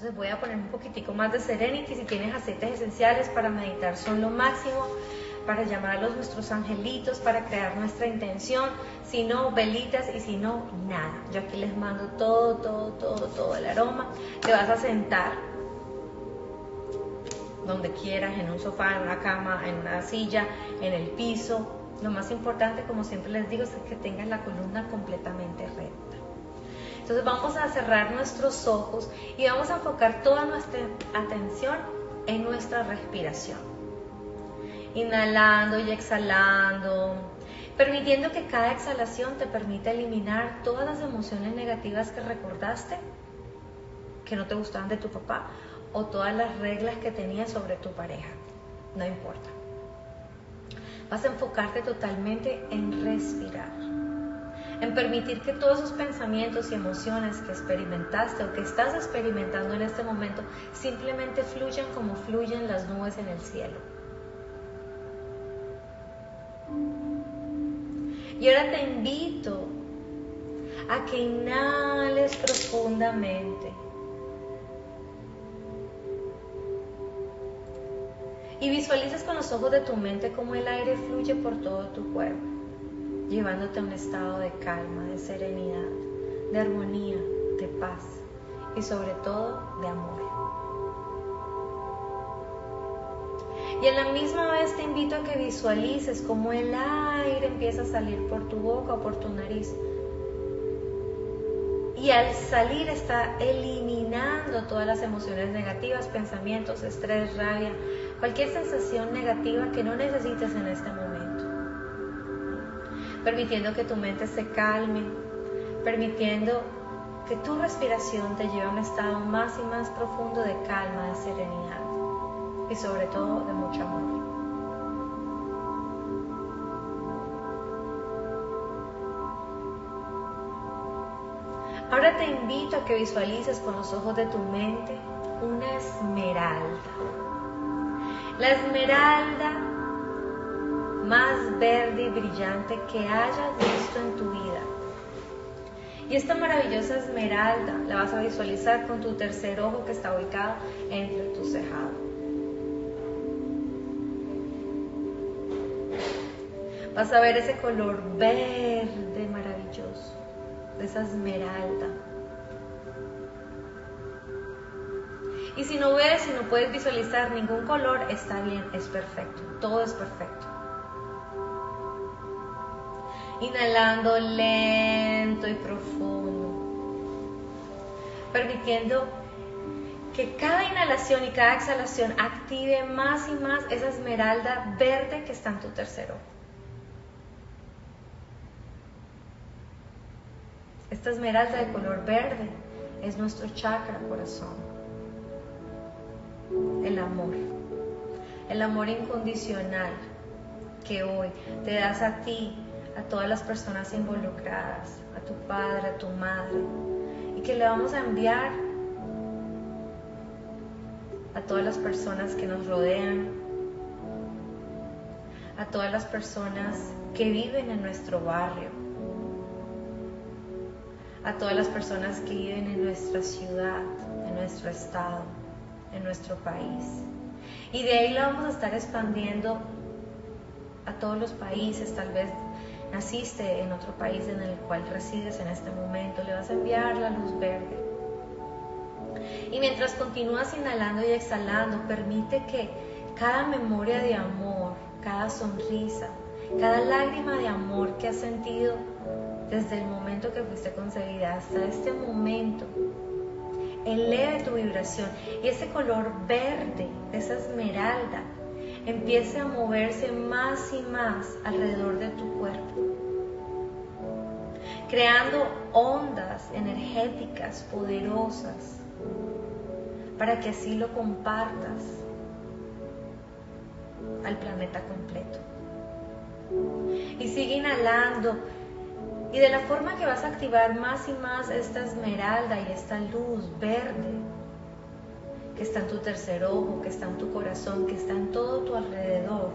Entonces voy a poner un poquitico más de Serenity. Si tienes aceites esenciales para meditar son lo máximo, para llamar a los nuestros angelitos, para crear nuestra intención. Si no, velitas y si no, nada. Yo aquí les mando todo, todo, todo, todo el aroma. Te vas a sentar donde quieras, en un sofá, en una cama, en una silla, en el piso. Lo más importante, como siempre les digo, es que tengas la columna completamente recta. Entonces vamos a cerrar nuestros ojos y vamos a enfocar toda nuestra atención en nuestra respiración. Inhalando y exhalando, permitiendo que cada exhalación te permita eliminar todas las emociones negativas que recordaste, que no te gustaban de tu papá, o todas las reglas que tenías sobre tu pareja. No importa. Vas a enfocarte totalmente en respirar en permitir que todos esos pensamientos y emociones que experimentaste o que estás experimentando en este momento simplemente fluyan como fluyen las nubes en el cielo. Y ahora te invito a que inhales profundamente. Y visualices con los ojos de tu mente cómo el aire fluye por todo tu cuerpo llevándote a un estado de calma, de serenidad, de armonía, de paz y sobre todo de amor. Y a la misma vez te invito a que visualices cómo el aire empieza a salir por tu boca o por tu nariz. Y al salir está eliminando todas las emociones negativas, pensamientos, estrés, rabia, cualquier sensación negativa que no necesites en este momento permitiendo que tu mente se calme, permitiendo que tu respiración te lleve a un estado más y más profundo de calma, de serenidad y sobre todo de mucho amor. Ahora te invito a que visualices con los ojos de tu mente una esmeralda. La esmeralda más verde y brillante que hayas visto en tu vida. Y esta maravillosa esmeralda la vas a visualizar con tu tercer ojo que está ubicado entre tu cejado. Vas a ver ese color verde maravilloso, de esa esmeralda. Y si no ves, si no puedes visualizar ningún color, está bien, es perfecto, todo es perfecto. Inhalando lento y profundo. Permitiendo que cada inhalación y cada exhalación active más y más esa esmeralda verde que está en tu tercero. Esta esmeralda de color verde es nuestro chakra corazón. El amor. El amor incondicional que hoy te das a ti a todas las personas involucradas, a tu padre, a tu madre, y que le vamos a enviar a todas las personas que nos rodean, a todas las personas que viven en nuestro barrio, a todas las personas que viven en nuestra ciudad, en nuestro estado, en nuestro país. Y de ahí lo vamos a estar expandiendo a todos los países, tal vez naciste en otro país en el cual resides en este momento, le vas a enviar la luz verde. Y mientras continúas inhalando y exhalando, permite que cada memoria de amor, cada sonrisa, cada lágrima de amor que has sentido desde el momento que fuiste concebida hasta este momento, eleve tu vibración y ese color verde, esa esmeralda, empiece a moverse más y más alrededor de tu cuerpo, creando ondas energéticas poderosas para que así lo compartas al planeta completo. Y sigue inhalando y de la forma que vas a activar más y más esta esmeralda y esta luz verde que está en tu tercer ojo, que está en tu corazón, que está en todo tu alrededor.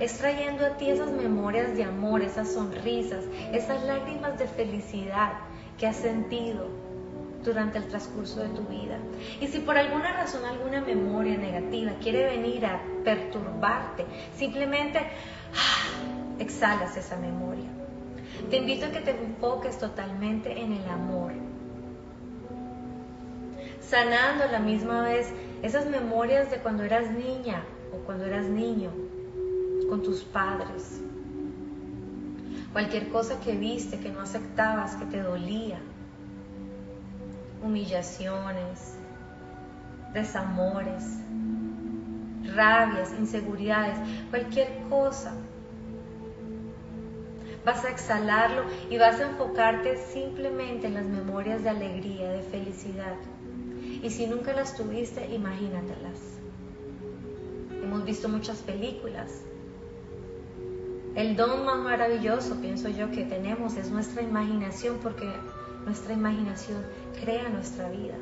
Es trayendo a ti esas memorias de amor, esas sonrisas, esas lágrimas de felicidad que has sentido durante el transcurso de tu vida. Y si por alguna razón alguna memoria negativa quiere venir a perturbarte, simplemente ah, exhalas esa memoria. Te invito a que te enfoques totalmente en el amor, sanando a la misma vez esas memorias de cuando eras niña o cuando eras niño con tus padres. Cualquier cosa que viste que no aceptabas, que te dolía, humillaciones, desamores, rabias, inseguridades, cualquier cosa. Vas a exhalarlo y vas a enfocarte simplemente en las memorias de alegría, de felicidad. Y si nunca las tuviste, imagínatelas. Hemos visto muchas películas. El don más maravilloso, pienso yo, que tenemos es nuestra imaginación, porque nuestra imaginación crea nuestra vida.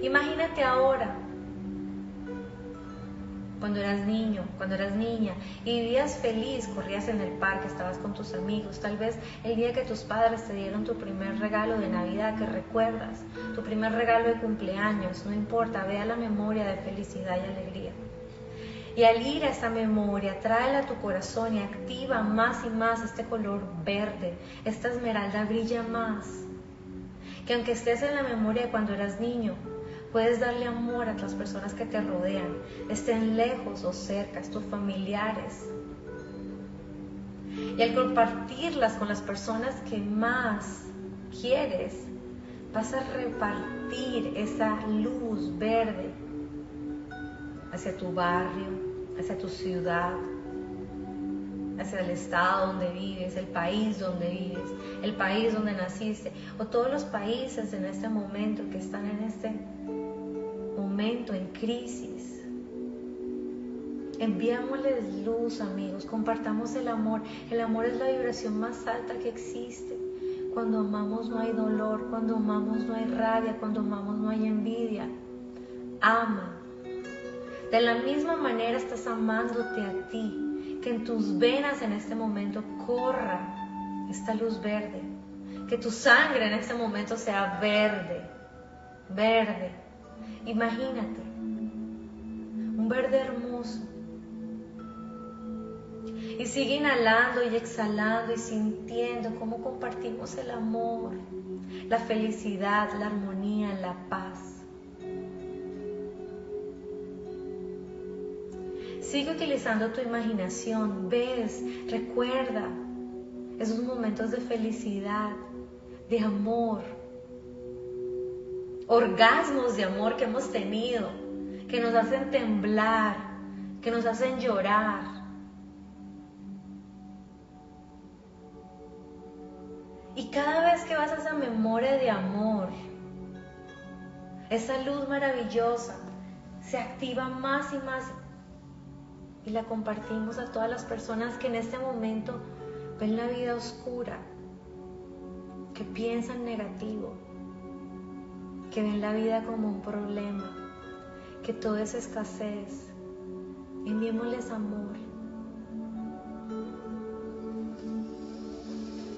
Imagínate ahora, cuando eras niño, cuando eras niña, y vivías feliz, corrías en el parque, estabas con tus amigos, tal vez el día que tus padres te dieron tu primer regalo de Navidad que recuerdas, tu primer regalo de cumpleaños, no importa, vea la memoria de felicidad y alegría. Y al ir a esa memoria, tráela a tu corazón y activa más y más este color verde. Esta esmeralda brilla más que aunque estés en la memoria de cuando eras niño, puedes darle amor a las personas que te rodean, estén lejos o cerca, tus familiares. Y al compartirlas con las personas que más quieres, vas a repartir esa luz verde hacia tu barrio, hacia tu ciudad, hacia el estado donde vives, el país donde vives, el país donde naciste, o todos los países en este momento que están en este momento en crisis. Enviámosles luz, amigos, compartamos el amor. El amor es la vibración más alta que existe. Cuando amamos no hay dolor, cuando amamos no hay rabia, cuando amamos no hay envidia. Ama. De la misma manera estás amándote a ti que en tus venas en este momento corra esta luz verde, que tu sangre en este momento sea verde, verde. Imagínate, un verde hermoso. Y sigue inhalando y exhalando y sintiendo cómo compartimos el amor, la felicidad, la armonía, la paz. Sigue utilizando tu imaginación, ves, recuerda esos momentos de felicidad, de amor, orgasmos de amor que hemos tenido, que nos hacen temblar, que nos hacen llorar. Y cada vez que vas a esa memoria de amor, esa luz maravillosa se activa más y más y la compartimos a todas las personas que en este momento ven la vida oscura, que piensan negativo, que ven la vida como un problema, que todo es escasez. Enviémosles amor.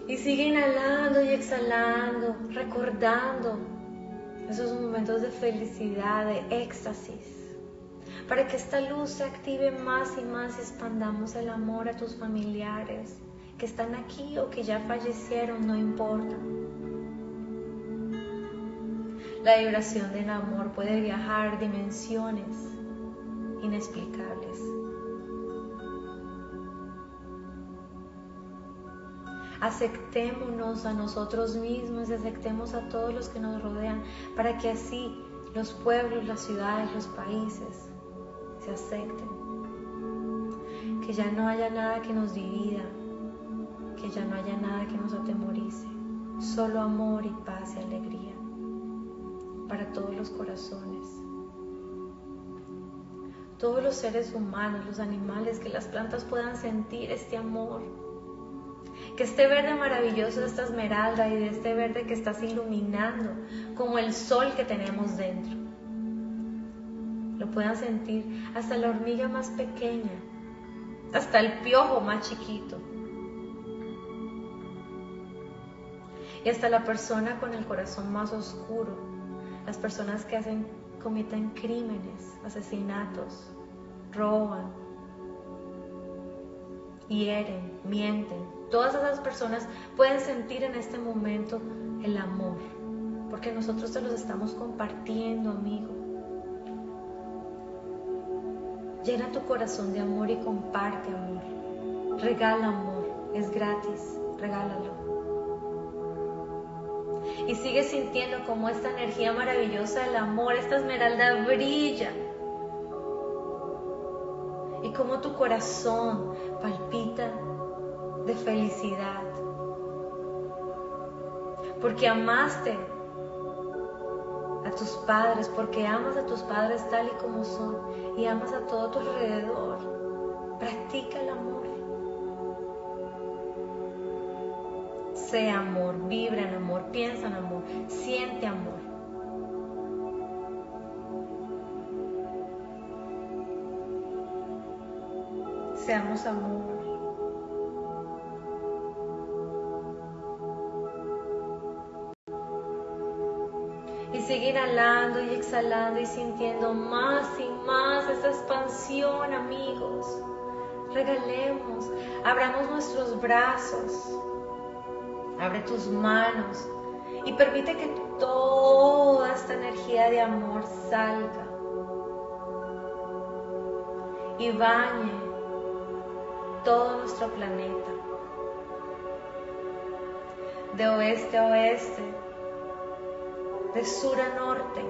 Y sigue inhalando y exhalando, recordando esos momentos de felicidad, de éxtasis para que esta luz se active más y más y expandamos el amor a tus familiares que están aquí o que ya fallecieron, no importa. La vibración del amor puede viajar dimensiones inexplicables. Aceptémonos a nosotros mismos y aceptemos a todos los que nos rodean para que así los pueblos, las ciudades, los países se acepten. Que ya no haya nada que nos divida, que ya no haya nada que nos atemorice. Solo amor y paz y alegría para todos los corazones. Todos los seres humanos, los animales, que las plantas puedan sentir este amor. Que este verde maravilloso de esta esmeralda y de este verde que estás iluminando como el sol que tenemos dentro lo puedan sentir hasta la hormiga más pequeña, hasta el piojo más chiquito. Y hasta la persona con el corazón más oscuro, las personas que hacen, cometen crímenes, asesinatos, roban, hieren, mienten. Todas esas personas pueden sentir en este momento el amor, porque nosotros te los estamos compartiendo, amigo. Llena tu corazón de amor y comparte amor. Regala amor, es gratis, regálalo. Y sigue sintiendo como esta energía maravillosa del amor, esta esmeralda brilla. Y como tu corazón palpita de felicidad. Porque amaste a tus padres, porque amas a tus padres tal y como son y amas a todo tu alrededor. Practica el amor. Sé amor, vibra en amor, piensa en amor, siente amor. Seamos amor. sigue inhalando y exhalando y sintiendo más y más esa expansión, amigos. Regalemos, abramos nuestros brazos, abre tus manos y permite que toda esta energía de amor salga y bañe todo nuestro planeta. De oeste a oeste, de sur a norte.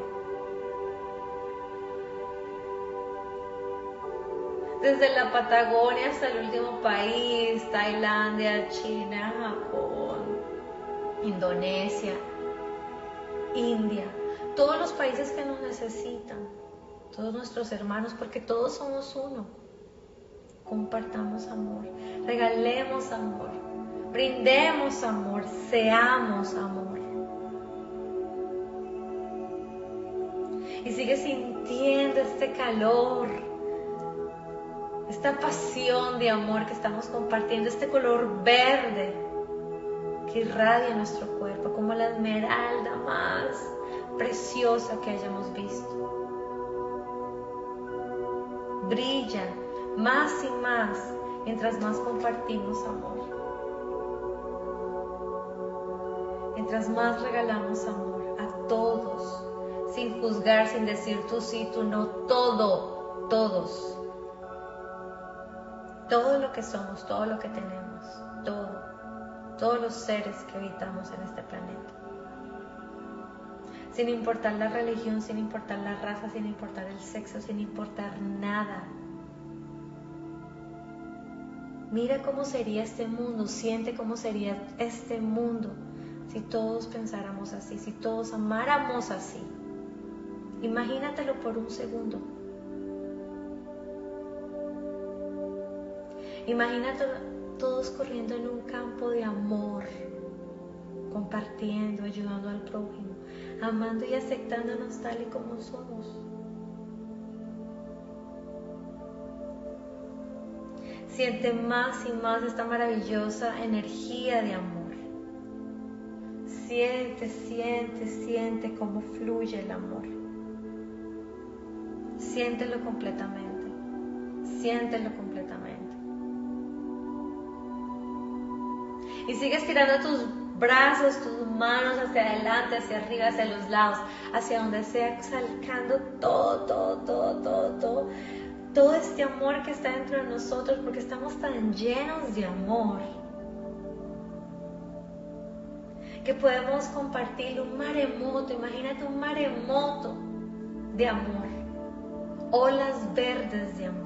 Desde la Patagonia hasta el último país, Tailandia, China, Japón, Indonesia, India, todos los países que nos necesitan, todos nuestros hermanos, porque todos somos uno. Compartamos amor, regalemos amor, brindemos amor, seamos amor. y sigue sintiendo este calor, esta pasión de amor que estamos compartiendo, este color verde irradia nuestro cuerpo como la esmeralda más preciosa que hayamos visto. Brilla más y más mientras más compartimos amor. Mientras más regalamos amor a todos sin juzgar, sin decir tú sí, tú no, todo, todos. Todo lo que somos, todo lo que tenemos, todo, todos los seres que habitamos en este planeta. Sin importar la religión, sin importar la raza, sin importar el sexo, sin importar nada. Mira cómo sería este mundo, siente cómo sería este mundo si todos pensáramos así, si todos amáramos así. Imagínatelo por un segundo. Imagínate todos corriendo en un campo de amor, compartiendo, ayudando al prójimo, amando y aceptándonos tal y como somos. Siente más y más esta maravillosa energía de amor. Siente, siente, siente cómo fluye el amor. Siéntelo completamente. Siéntelo completamente. Y sigue estirando tus brazos, tus manos hacia adelante, hacia arriba, hacia los lados, hacia donde sea, sacando todo, todo, todo, todo, todo, todo este amor que está dentro de nosotros, porque estamos tan llenos de amor que podemos compartir un maremoto, imagínate un maremoto de amor olas verdes de amor.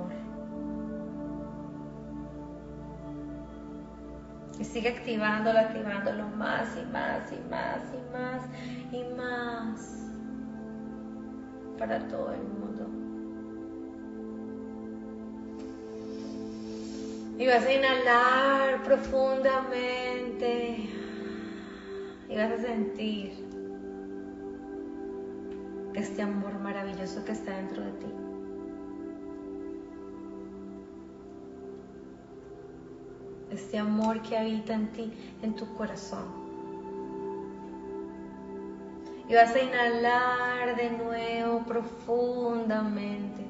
Y sigue activándolo, activándolo más y más y más y más y más para todo el mundo. Y vas a inhalar profundamente y vas a sentir este amor maravilloso que está dentro de ti. Este amor que habita en ti, en tu corazón. Y vas a inhalar de nuevo profundamente.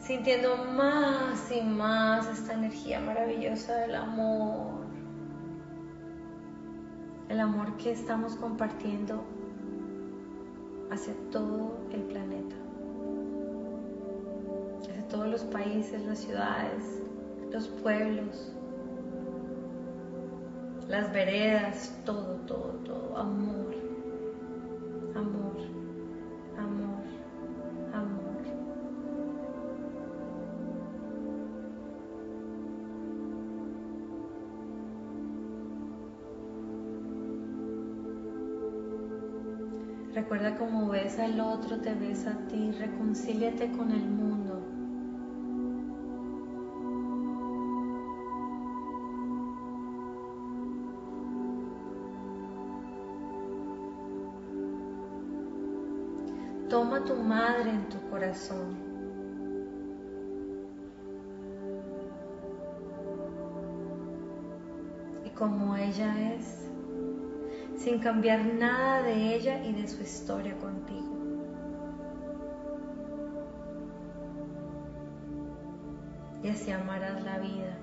Sintiendo más y más esta energía maravillosa del amor. El amor que estamos compartiendo hacia todo el planeta. Hacia todos los países, las ciudades, los pueblos, las veredas, todo, todo, todo, amor, amor, amor, amor. Recuerda cómo ves al otro, te ves a ti, reconcíliate con el mundo. Tu madre en tu corazón. Y como ella es, sin cambiar nada de ella y de su historia contigo. Y así amarás la vida,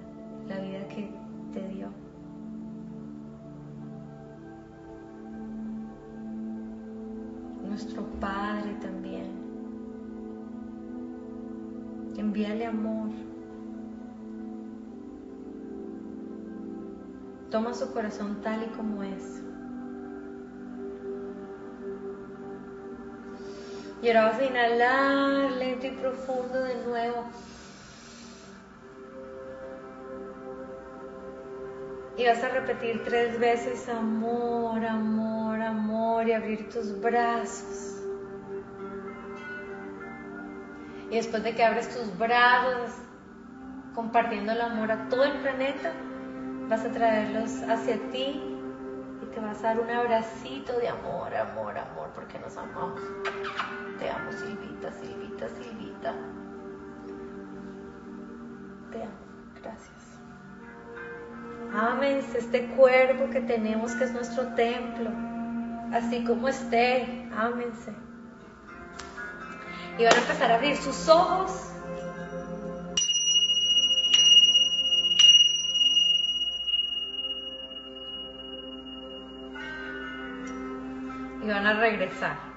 la vida que te dio. Nuestro Padre también. Envíale amor. Toma su corazón tal y como es. Y ahora vas a inhalar lento y profundo de nuevo. Y vas a repetir tres veces amor, amor, y abrir tus brazos. Y después de que abres tus brazos, compartiendo el amor a todo el planeta, vas a traerlos hacia ti y te vas a dar un abracito de amor, amor, amor, porque nos amamos. Te amo, Silvita, Silvita, Silvita. Te amo. Gracias. Ámense este cuerpo que tenemos que es nuestro templo, así como esté, ámense. Y van a empezar a abrir sus ojos. Y van a regresar.